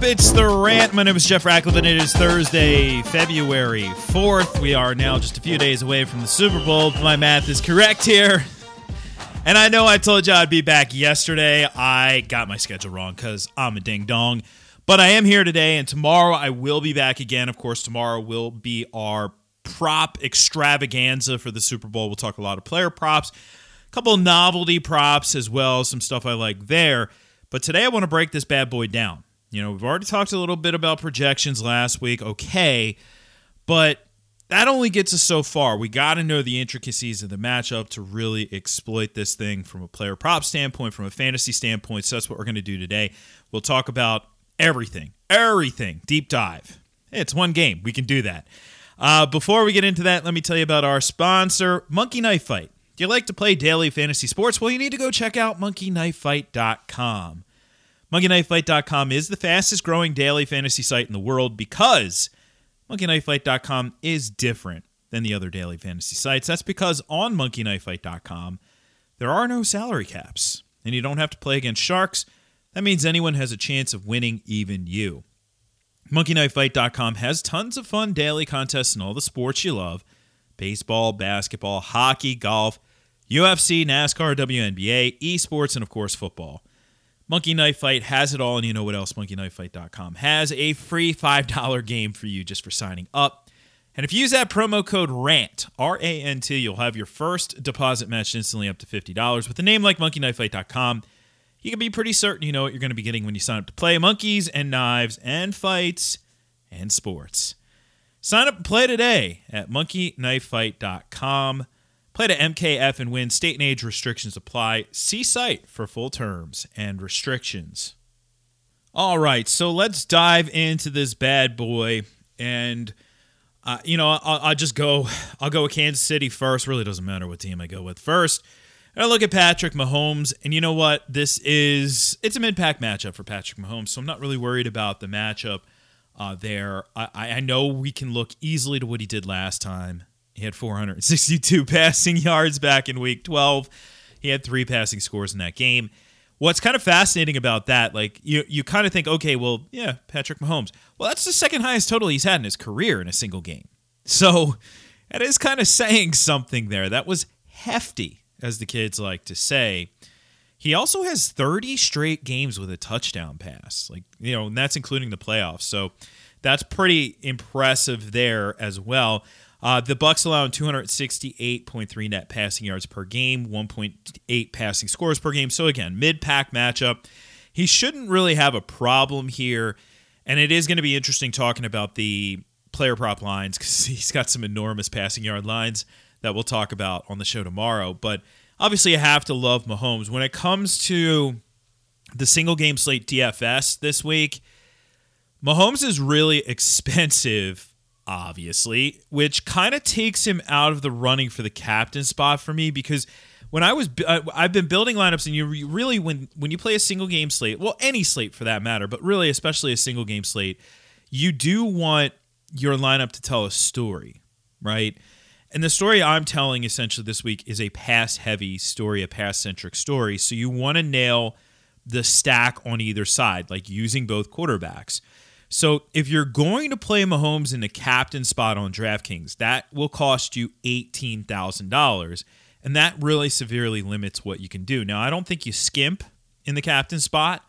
Up? It's the rant. My name is Jeff Ratcliffe, it is Thursday, February 4th. We are now just a few days away from the Super Bowl. My math is correct here. And I know I told you I'd be back yesterday. I got my schedule wrong because I'm a ding dong. But I am here today, and tomorrow I will be back again. Of course, tomorrow will be our prop extravaganza for the Super Bowl. We'll talk a lot of player props, a couple novelty props as well, some stuff I like there. But today I want to break this bad boy down. You know, we've already talked a little bit about projections last week. Okay. But that only gets us so far. We got to know the intricacies of the matchup to really exploit this thing from a player prop standpoint, from a fantasy standpoint. So that's what we're going to do today. We'll talk about everything, everything, deep dive. It's one game. We can do that. Uh, before we get into that, let me tell you about our sponsor, Monkey Knife Fight. Do you like to play daily fantasy sports? Well, you need to go check out monkeyknifefight.com. Monkeyknifefight.com is the fastest growing daily fantasy site in the world because monkeyknifefight.com is different than the other daily fantasy sites. That's because on monkeyknifefight.com, there are no salary caps, and you don't have to play against sharks. That means anyone has a chance of winning, even you. MonkeyKnifeFight.com has tons of fun daily contests in all the sports you love baseball, basketball, hockey, golf, UFC, NASCAR, WNBA, esports, and of course, football. Monkey Knife Fight has it all, and you know what else MonkeyKnifeFight.com has a free $5 game for you just for signing up. And if you use that promo code RANT, R A N T, you'll have your first deposit matched instantly up to $50. With a name like MonkeyKnifeFight.com, you can be pretty certain you know what you're going to be getting when you sign up to play monkeys and knives and fights and sports. Sign up and play today at monkeyknifefight.com. Play to MKF and win. State and age restrictions apply. See site for full terms and restrictions. All right, so let's dive into this bad boy. And, uh, you know, I'll, I'll just go, I'll go with Kansas City first. Really doesn't matter what team I go with first. And I look at Patrick Mahomes, and you know what? This is it's a mid-pack matchup for Patrick Mahomes, so I'm not really worried about the matchup uh, there. I, I know we can look easily to what he did last time. He had 462 passing yards back in Week 12. He had three passing scores in that game. What's kind of fascinating about that, like you, you kind of think, okay, well, yeah, Patrick Mahomes. Well, that's the second highest total he's had in his career in a single game. So that is kind of saying something there. That was hefty as the kids like to say. He also has 30 straight games with a touchdown pass. Like, you know, and that's including the playoffs. So that's pretty impressive there as well. Uh, the Bucs allowing 268.3 net passing yards per game, 1.8 passing scores per game. So again, mid-pack matchup. He shouldn't really have a problem here, and it is going to be interesting talking about the player prop lines because he's got some enormous passing yard lines that we'll talk about on the show tomorrow. But obviously, I have to love Mahomes. When it comes to the single game slate DFS this week, Mahomes is really expensive, obviously, which kind of takes him out of the running for the captain spot for me because when I was uh, I've been building lineups and you really when when you play a single game slate, well any slate for that matter, but really especially a single game slate, you do want your lineup to tell a story, right? And the story I'm telling essentially this week is a pass heavy story, a pass centric story. So you want to nail the stack on either side, like using both quarterbacks. So if you're going to play Mahomes in the captain spot on DraftKings, that will cost you $18,000. And that really severely limits what you can do. Now, I don't think you skimp in the captain spot,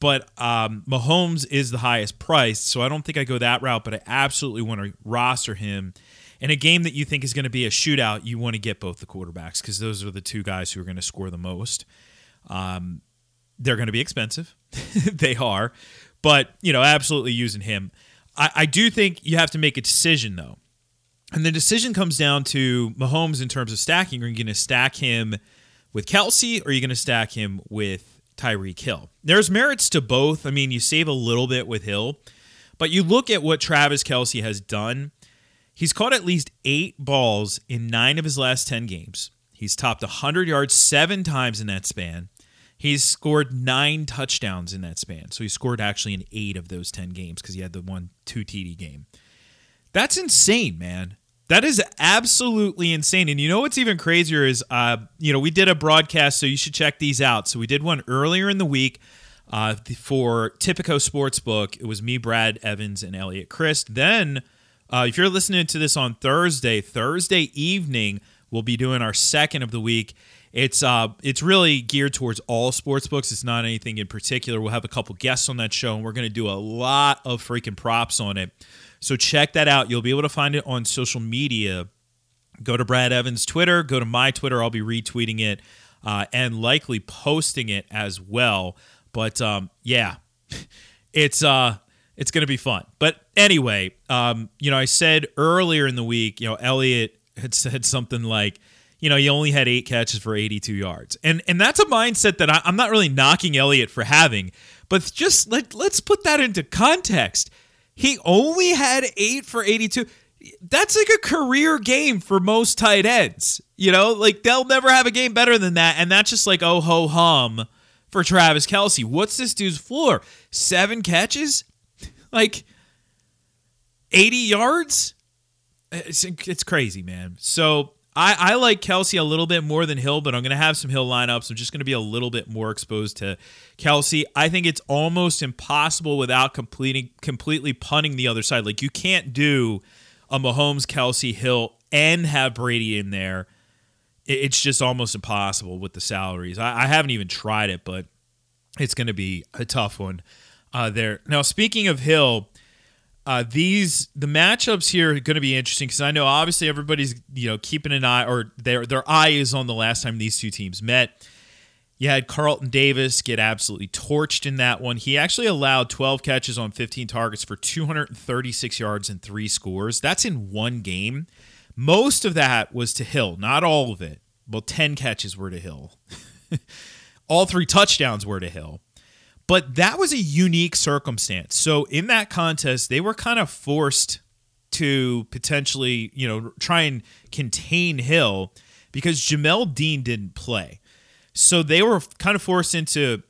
but um, Mahomes is the highest priced. So I don't think I go that route, but I absolutely want to roster him in a game that you think is going to be a shootout, you want to get both the quarterbacks because those are the two guys who are going to score the most. Um, they're going to be expensive. they are. But, you know, absolutely using him. I, I do think you have to make a decision, though. And the decision comes down to Mahomes in terms of stacking. Are you going to stack him with Kelce or are you going to stack him with Tyreek Hill? There's merits to both. I mean, you save a little bit with Hill, but you look at what Travis Kelce has done He's caught at least eight balls in nine of his last 10 games. He's topped 100 yards seven times in that span. He's scored nine touchdowns in that span. So he scored actually in eight of those 10 games because he had the one 2 TD game. That's insane, man. That is absolutely insane. And you know what's even crazier is, uh, you know, we did a broadcast, so you should check these out. So we did one earlier in the week Uh, for Tipico Sportsbook, it was me, Brad Evans, and Elliot Christ. Then, uh, if you're listening to this on Thursday, Thursday evening, we'll be doing our second of the week. It's uh, it's really geared towards all sports books. It's not anything in particular. We'll have a couple guests on that show, and we're going to do a lot of freaking props on it. So check that out. You'll be able to find it on social media. Go to Brad Evans' Twitter. Go to my Twitter. I'll be retweeting it uh, and likely posting it as well. But um, yeah, it's uh, it's going to be fun. But anyway, um, you know, I said earlier in the week, you know, Elliot had said something like you know, he only had eight catches for 82 yards. And and that's a mindset that I, am not really knocking Elliott for having, but just let, let's put that into context. He only had eight for 82. That's like a career game for most tight ends. You know, like they'll never have a game better than that. And that's just like, oh ho hum for Travis Kelce. What's this dude's floor? Seven catches? Like 80 yards? It's, it's crazy, man. So I, I like Kelce a little bit more than Hill, but I'm going to have some Hill lineups. I'm just going to be a little bit more exposed to Kelce. I think it's almost impossible without completing completely punting the other side. Like you can't do a Mahomes, Kelce, Hill, and have Brady in there. It's just almost impossible with the salaries. I, I haven't even tried it, but it's going to be a tough one uh, there. Now, speaking of Hill, uh, these the matchups here are going to be interesting because I know obviously everybody's you know keeping an eye or their their eye is on the last time these two teams met. You had Carlton Davis get absolutely torched in that one. He actually allowed 12 catches on 15 targets for 236 yards and three scores. That's in one game. Most of that was to Hill, not all of it. Well, 10 catches were to Hill. all three touchdowns were to Hill. But that was a unique circumstance. So in that contest, they were kind of forced to potentially, you know, try and contain Hill because Jamel Dean didn't play. So they were kind of forced into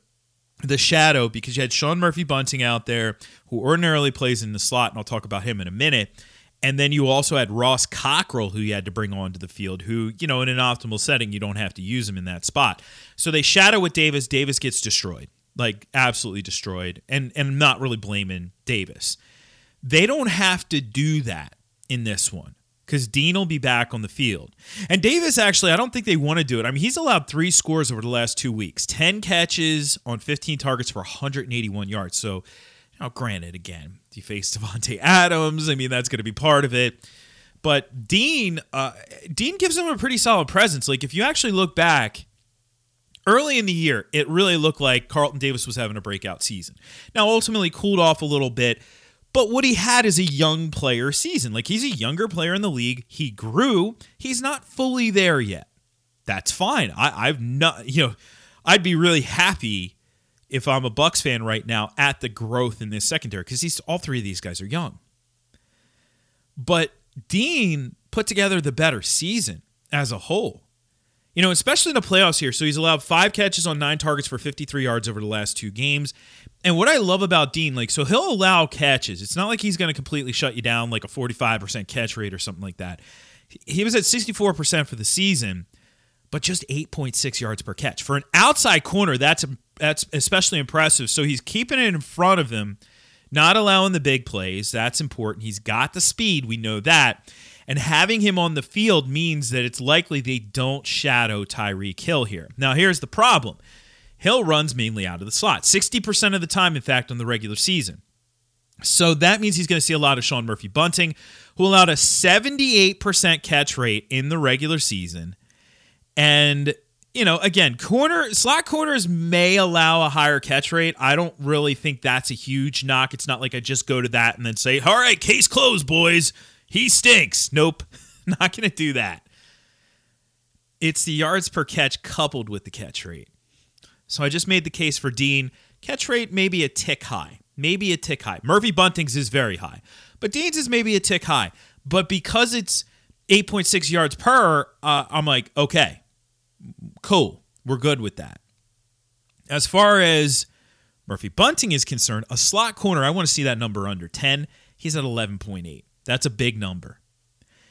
the shadow because you had Sean Murphy Bunting out there, who ordinarily plays in the slot, and I'll talk about him in a minute. And then you also had Ross Cockrell, who you had to bring onto the field, who, you know, in an optimal setting, you don't have to use him in that spot. So they shadow with Davis. Davis gets destroyed like absolutely destroyed, and and I'm not really blaming Davis. They don't have to do that in this one because Dean will be back on the field. And Davis, actually, I don't think they want to do it. I mean, he's allowed three scores over the last two weeks 10 catches on 15 targets for 181 yards. So, know, granted, again, he faced Davante Adams. I mean, that's going to be part of it. But Dean, uh, Dean gives him a pretty solid presence. Like, if you actually look back, early in the year, it really looked like Carlton Davis was having a breakout season. Now, ultimately, cooled off a little bit, but what he had is a young player season. Like he's a younger player in the league. He grew. He's not fully there yet. That's fine. I, I've not, you know, I'd be really happy if I'm a Bucs fan right now at the growth in this secondary because all three of these guys are young. But Dean put together the better season as a whole. You know, especially in the playoffs here. So he's allowed five catches on nine targets for 53 yards over the last two games. And what I love about Dean, like, so he'll allow catches. It's not like he's going to completely shut you down like a 45% catch rate or something like that. He was at 64% for the season, but just 8.6 yards per catch. For an outside corner, that's that's especially impressive. So he's keeping it in front of him, not allowing the big plays. That's important. He's got the speed. We know that. And having him on the field means that it's likely they don't shadow Tyreek Hill here. Now, here's the problem Hill runs mainly out of the slot, 60% of the time, in fact, on the regular season. So that means he's going to see a lot of Sean Murphy Bunting, who allowed a 78% catch rate in the regular season. And, you know, again, corner slot corners may allow a higher catch rate. I don't really think that's a huge knock. It's not like I just go to that and then say, all right, case closed, boys. He stinks. Nope. Not going to do that. It's the yards per catch coupled with the catch rate. So I just made the case for Dean. Catch rate maybe a tick high. Maybe a tick high. Murphy Bunting's is very high. But Dean's is maybe a tick high. But because it's 8.6 yards per, uh, I'm like, okay, cool. We're good with that. As far as Murphy Bunting is concerned, a slot corner, I want to see that number under 10. He's at 11.8. That's a big number.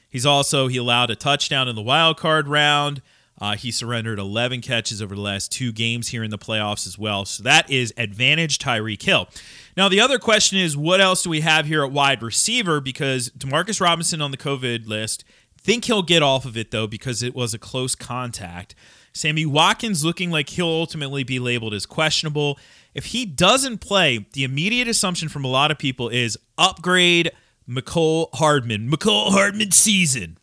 He's also he allowed a touchdown in the wild card round. Uh, he surrendered 11 catches over the last two games here in the playoffs as well. So that is advantage Tyreek Hill. Now, the other question is what else do we have here at wide receiver? Because Demarcus Robinson on the COVID list, think he'll get off of it though because it was a close contact. Sammy Watkins looking like he'll ultimately be labeled as questionable. If he doesn't play, the immediate assumption from a lot of people is upgrade Mecole Hardman. Mecole Hardman season.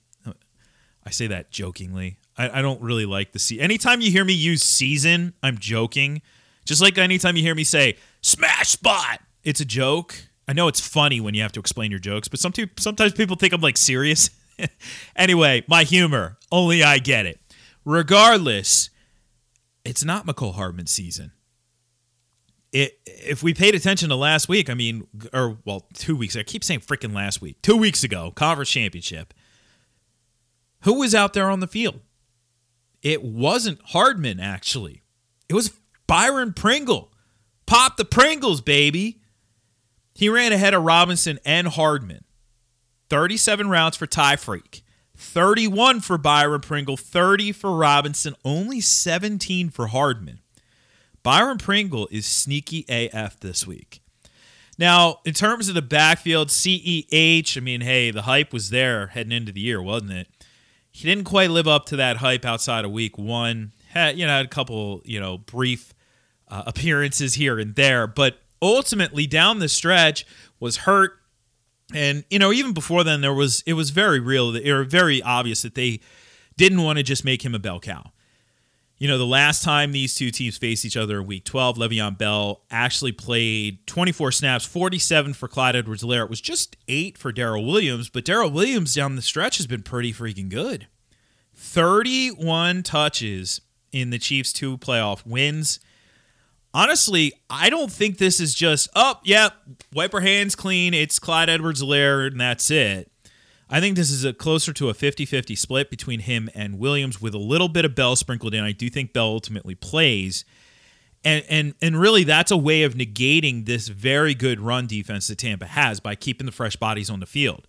I say that jokingly. I, I don't really like the season. Anytime you hear me use season, I'm joking. Just like anytime you hear me say smash spot, it's a joke. I know it's funny when you have to explain your jokes, but some sometimes people think I'm like serious. anyway, my humor, only I get it. Regardless, it's not Mecole Hardman season. It, if we paid attention to last week, I mean, or well, two weeks. I keep saying freaking last week. Two weeks ago, conference championship. Who was out there on the field? It wasn't Hardman, actually. It was Byron Pringle. Pop the Pringles, baby. He ran ahead of Robinson and Hardman. 37 rounds for Ty Freak, 31 for Byron Pringle, 30 for Robinson, only 17 for Hardman. Byron Pringle is sneaky AF this week. Now, in terms of the backfield, CEH, I mean, hey, the hype was there heading into the year, wasn't it? He didn't quite live up to that hype outside of week one. Had, you know, had a couple, you know, brief uh, appearances here and there, but ultimately down the stretch was hurt. And you know, even before then, there was it was very real. It was very obvious that they didn't want to just make him a bell cow. You know, the last time these two teams faced each other in Week 12, Le'Veon Bell actually played 24 snaps, 47 for Clyde Edwards-Helaire. It was just eight for Darrel Williams, but Darrel Williams down the stretch has been pretty freaking good. 31 touches in the Chiefs' two playoff wins. Honestly, I don't think this is just, oh, yeah, wipe our hands clean. It's Clyde Edwards-Helaire, and that's it. I think this is a closer to a 50-50 split between him and Williams with a little bit of Bell sprinkled in. I do think Bell ultimately plays. And and and really that's a way of negating this very good run defense that Tampa has by keeping the fresh bodies on the field.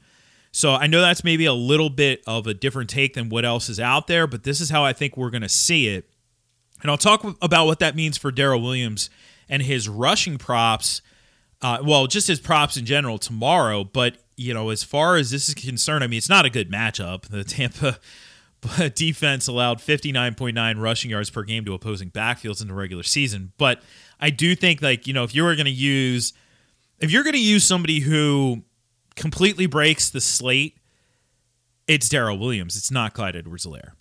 So I know that's maybe a little bit of a different take than what else is out there, but this is how I think we're going to see it. And I'll talk about what that means for Darrel Williams and his rushing props. Uh, well, just his props in general tomorrow. But, you know, as far as this is concerned, I mean, it's not a good matchup. The Tampa defense allowed 59.9 rushing yards per game to opposing backfields in the regular season. But I do think, like, you know, if you were going to use, if you're going to use somebody who completely breaks the slate, it's Darrel Williams. It's not Clyde Edwards-Helaire.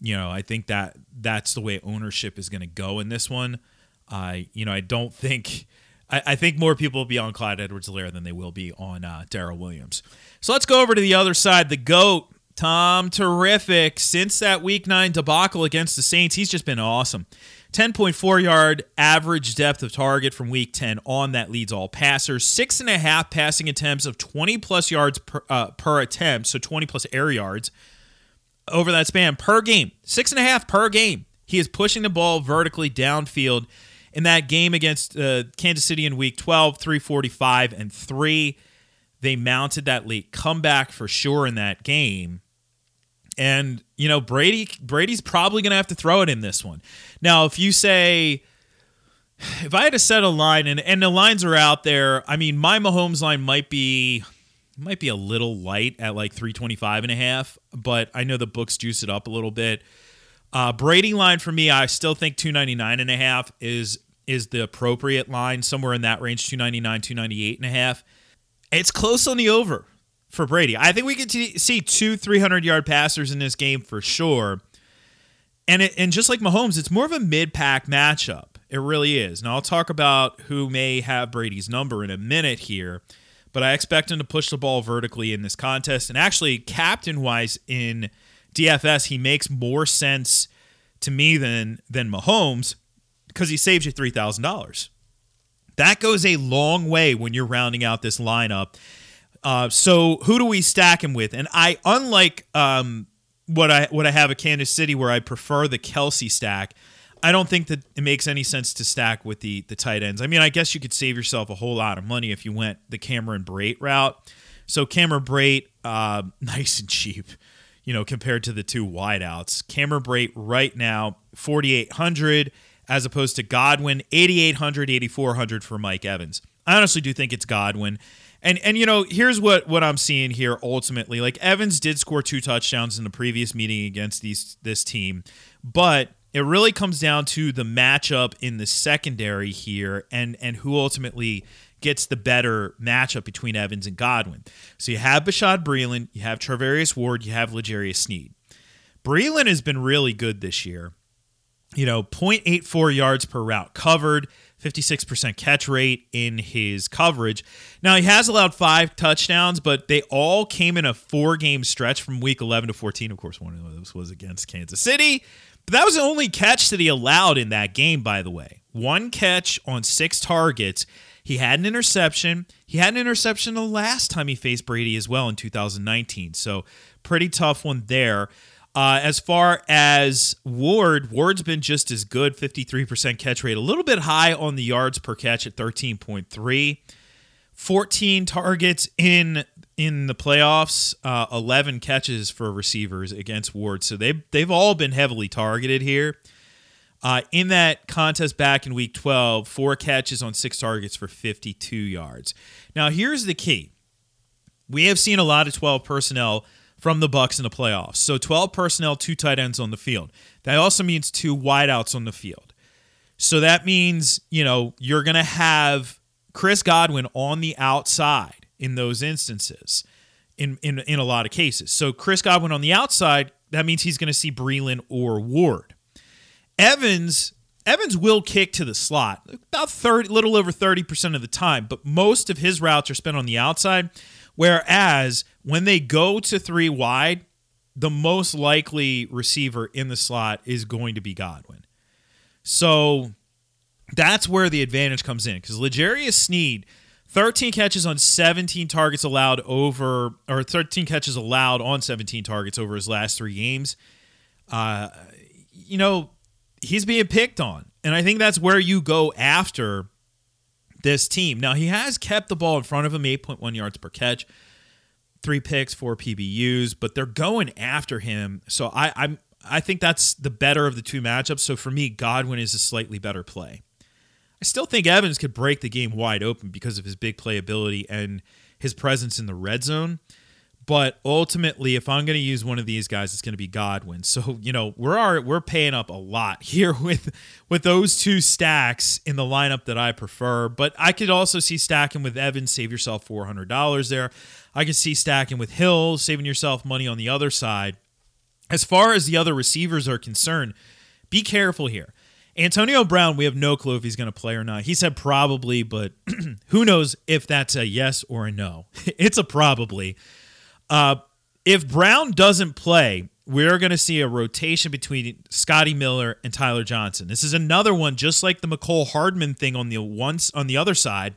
You know, I think that that's the way ownership is going to go in this one. I, you know, I don't think. I, I think more people will be on Clyde Edwards-Helaire than they will be on uh, Darrel Williams. So let's go over to the other side. The GOAT, Tom Terrific. Since that week nine debacle against the Saints, he's just been awesome. 10.4 yard average depth of target from week 10 on that leads all passers. Six and a half passing attempts of 20 plus yards per, uh, per attempt, so 20 plus air yards over that span per game. Six and a half per game. He is pushing the ball vertically downfield. In that game against uh, Kansas City in week 12, 345 and 3, they mounted that lead. Comeback for sure in that game. And you know Brady Brady's probably going to have to throw it in this one. Now, if you say if I had to set a line and and the lines are out there, I mean my Mahomes line might be might be a little light at like 325 and a half, but I know the books juice it up a little bit. Uh, Brady line for me, I still think 299 and a half is is the appropriate line, somewhere in that range, 299, 298 and a half. It's close on the over for Brady. I think we could t- see two 300 yard passers in this game for sure. And it, and just like Mahomes, it's more of a mid pack matchup. It really is. Now I'll talk about who may have Brady's number in a minute here, but I expect him to push the ball vertically in this contest. And actually, captain wise in DFS, he makes more sense to me than than Mahomes because he saves you three thousand dollars. That goes a long way when you're rounding out this lineup. Uh, so who do we stack him with? And I, unlike um, what I what I have at Kansas City, where I prefer the Kelce stack, I don't think that it makes any sense to stack with the the tight ends. I mean, I guess you could save yourself a whole lot of money if you went the Cameron Brate route. So Cameron Brate, uh, nice and cheap. You know, compared to the two wideouts. Cameron Brate right now, 4,800 as opposed to Godwin, 8,800, 8,400 for Mike Evans. I honestly do think it's Godwin. And and you know, here's what what I'm seeing here ultimately. Like Evans did score two touchdowns in the previous meeting against these this team, but it really comes down to the matchup in the secondary here and and who ultimately gets the better matchup between Evans and Godwin. So you have Bashad Breeland, you have Charvarius Ward, you have L'Jarius Sneed. Breeland has been really good this year. You know, 0.84 yards per route covered, 56% catch rate in his coverage. Now, he has allowed five touchdowns, but they all came in a four game stretch from week 11 to 14. Of course, one of those was against Kansas City. But that was the only catch that he allowed in that game, by the way. One catch on six targets. He had an interception. He had an interception the last time he faced Brady as well in 2019. So, pretty tough one there. Uh, as far as Ward, Ward's been just as good, 53% catch rate, a little bit high on the yards per catch at 13.3. 14 targets in in the playoffs, uh, 11 catches for receivers against Ward. So they they've all been heavily targeted here. Uh, in that contest back in week 12, four catches on six targets for 52 yards. Now, here's the key. We have seen a lot of 12 personnel from the Bucs in the playoffs. So 12 personnel, two tight ends on the field. That also means two wideouts on the field. So that means, you know, you're going to have Chris Godwin on the outside in those instances in, in, in a lot of cases. So Chris Godwin on the outside, that means he's going to see Breeland or Ward. Evans Evans will kick to the slot about 30 little over 30% of the time, but most of his routes are spent on the outside. Whereas when they go to three wide, the most likely receiver in the slot is going to be Godwin. So that's where the advantage comes in because L'Jarius Sneed, 13 catches on 17 targets allowed over, or 13 catches allowed on 17 targets over his last three games. Uh, you know, he's being picked on. And I think that's where you go after this team. Now, he has kept the ball in front of him, 8.1 yards per catch, three picks, four PBUs, but they're going after him. So I, I'm I think that's the better of the two matchups. So for me, Godwin is a slightly better play. I still think Evans could break the game wide open because of his big playability and his presence in the red zone. But ultimately, if I'm going to use one of these guys, it's going to be Godwin. So you know we're we're paying up a lot here with with those two stacks in the lineup that I prefer. But I could also see stacking with Evans, save yourself four hundred dollars there. I could see stacking with Hill, saving yourself money on the other side. As far as the other receivers are concerned, be careful here. Antonio Brown, we have no clue if he's going to play or not. He said probably, but who knows if that's a yes or a no. it's a probably. Uh, if Brown doesn't play, we're going to see a rotation between Scotty Miller and Tyler Johnson. This is another one, just like the Mecole Hardman thing on the once on the other side,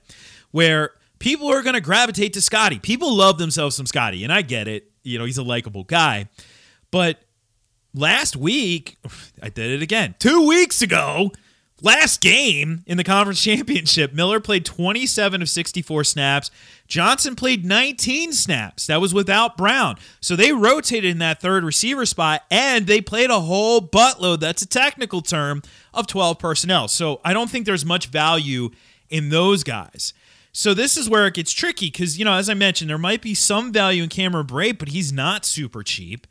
where people are going to gravitate to Scotty. People love themselves some Scotty, and I get it. You know, he's a likable guy, but last week, I did it again. Two weeks ago, last game in the conference championship, Miller played 27 of 64 snaps. Johnson played 19 snaps. That was without Brown. So they rotated in that third receiver spot and they played a whole buttload. That's a technical term of 12 personnel. So I don't think there's much value in those guys. So this is where it gets tricky because, you know, as I mentioned, there might be some value in Cameron Brate, but he's not super cheap.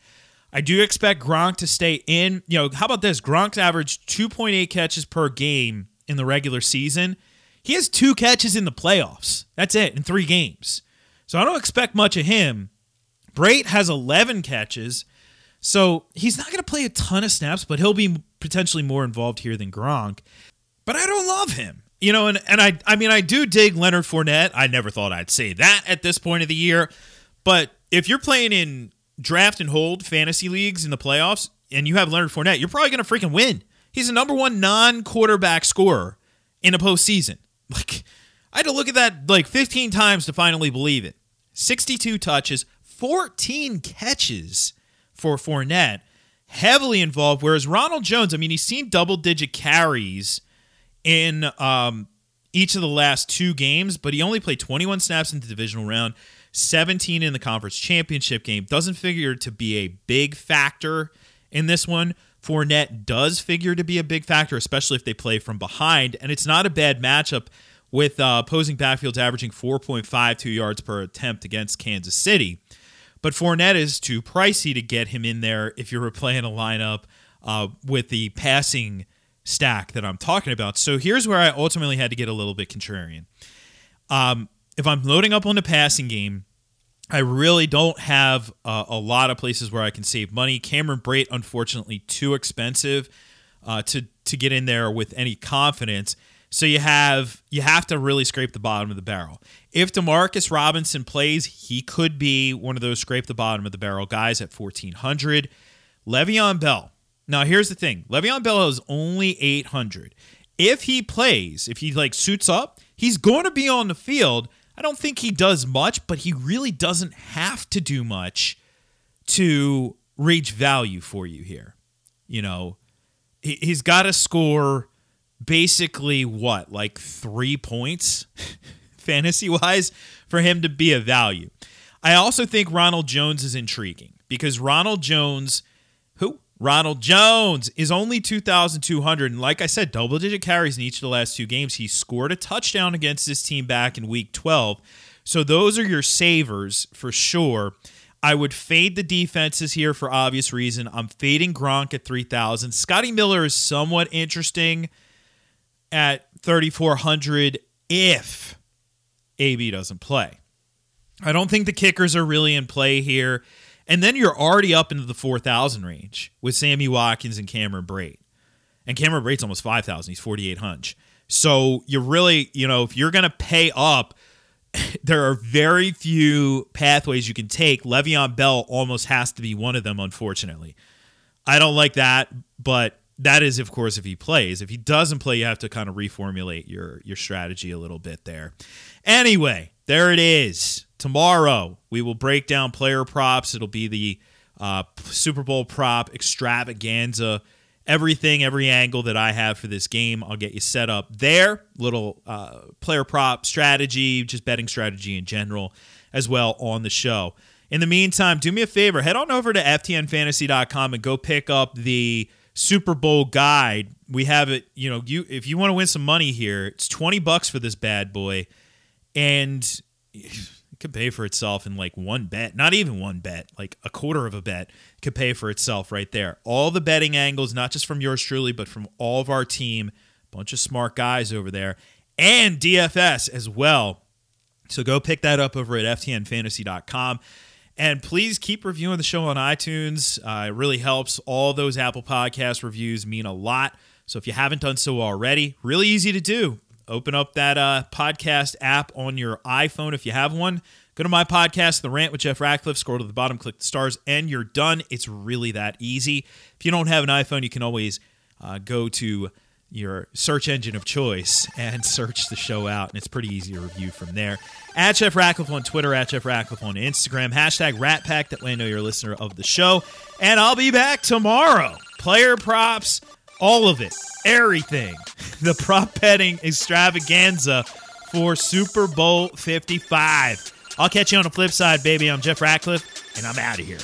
I do expect Gronk to stay in. You know, how about this? Gronk's averaged 2.8 catches per game in the regular season. He has two catches in the playoffs. That's it in three games. So I don't expect much of him. Brate has 11 catches. So he's not going to play a ton of snaps, but he'll be potentially more involved here than Gronk. But I don't love him. You know, and, and I I mean I do dig Leonard Fournette. I never thought I'd say that at this point of the year. But if you're playing in draft and hold fantasy leagues in the playoffs and you have Leonard Fournette, you're probably going to freaking win. He's the number one non quarterback scorer in a postseason. Like, I had to look at that like 15 times to finally believe it. 62 touches, 14 catches for Fournette, heavily involved. Whereas Ronald Jones, I mean, he's seen double digit carries in um, each of the last two games, but he only played 21 snaps in the divisional round, 17 in the conference championship game. Doesn't figure to be a big factor in this one. Fournette does figure to be a big factor, especially if they play from behind. And it's not a bad matchup with uh, opposing backfields averaging 4.52 yards per attempt against Kansas City. But Fournette is too pricey to get him in there if you're playing a lineup uh, with the passing stack that I'm talking about. So here's where I ultimately had to get a little bit contrarian. Um, if I'm loading up on the passing game, I really don't have uh, a lot of places where I can save money. Cameron Brate, unfortunately, too expensive uh, to to get in there with any confidence. So you have you have to really scrape the bottom of the barrel. If Demarcus Robinson plays, he could be one of those scrape the bottom of the barrel guys at 1400. Le'Veon Bell. Now here's the thing. Le'Veon Bell is only 800. If he plays, if he like suits up, he's going to be on the field. I don't think he does much, but he really doesn't have to do much to reach value for you here. You know, he's got to score basically what, like three points fantasy wise for him to be a value. I also think Ronald Jones is intriguing because Ronald Jones, Ronald Jones is only 2,200. And like I said, double digit carries in each of the last two games. He scored a touchdown against this team back in week 12. So those are your savers for sure. I would fade the defenses here for obvious reason. I'm fading Gronk at 3,000. Scotty Miller is somewhat interesting at 3,400 if AB doesn't play. I don't think the kickers are really in play here. And then you're already up into the 4,000 range with Sammy Watkins and Cameron Brate. And Cameron Brate's almost 5,000. He's 48 hunch. So you really, you know, if you're going to pay up, there are very few pathways you can take. Le'Veon Bell almost has to be one of them, unfortunately. I don't like that, but that is, of course, if he plays. If he doesn't play, you have to kind of reformulate your your strategy a little bit there. Anyway, there it is. Tomorrow we will break down player props. It'll be the uh, Super Bowl prop extravaganza. Everything, every angle that I have for this game, I'll get you set up there. Little uh, player prop strategy, just betting strategy in general, as well on the show. In the meantime, do me a favor, head on over to ftnfantasy.com and go pick up the Super Bowl guide. We have it, you know, you if you want to win some money here, it's 20 bucks for this bad boy. And it could pay for itself in like one bet, not even one bet, like a quarter of a bet could pay for itself right there. All the betting angles, not just from yours truly, but from all of our team, bunch of smart guys over there, and DFS as well. So go pick that up over at ftnfantasy.com. And please keep reviewing the show on iTunes. Uh, it really helps. All those Apple Podcast reviews mean a lot. So if you haven't done so already, really easy to do open up that uh, podcast app on your iPhone if you have one. Go to my podcast, The Rant with Jeff Ratcliffe, scroll to the bottom, click the stars, and you're done. It's really that easy. If you don't have an iPhone, you can always uh, go to your search engine of choice and search the show out, and it's pretty easy to review from there. At Jeff Ratcliffe on Twitter, at Jeff Ratcliffe on Instagram, hashtag RatPack, that way I know you're a listener of the show. And I'll be back tomorrow. Player props, all of it, everything. The prop betting extravaganza for Super Bowl 55. I'll catch you on the flip side, baby. I'm Jeff Ratcliffe, and I'm out of here.